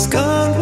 has gone.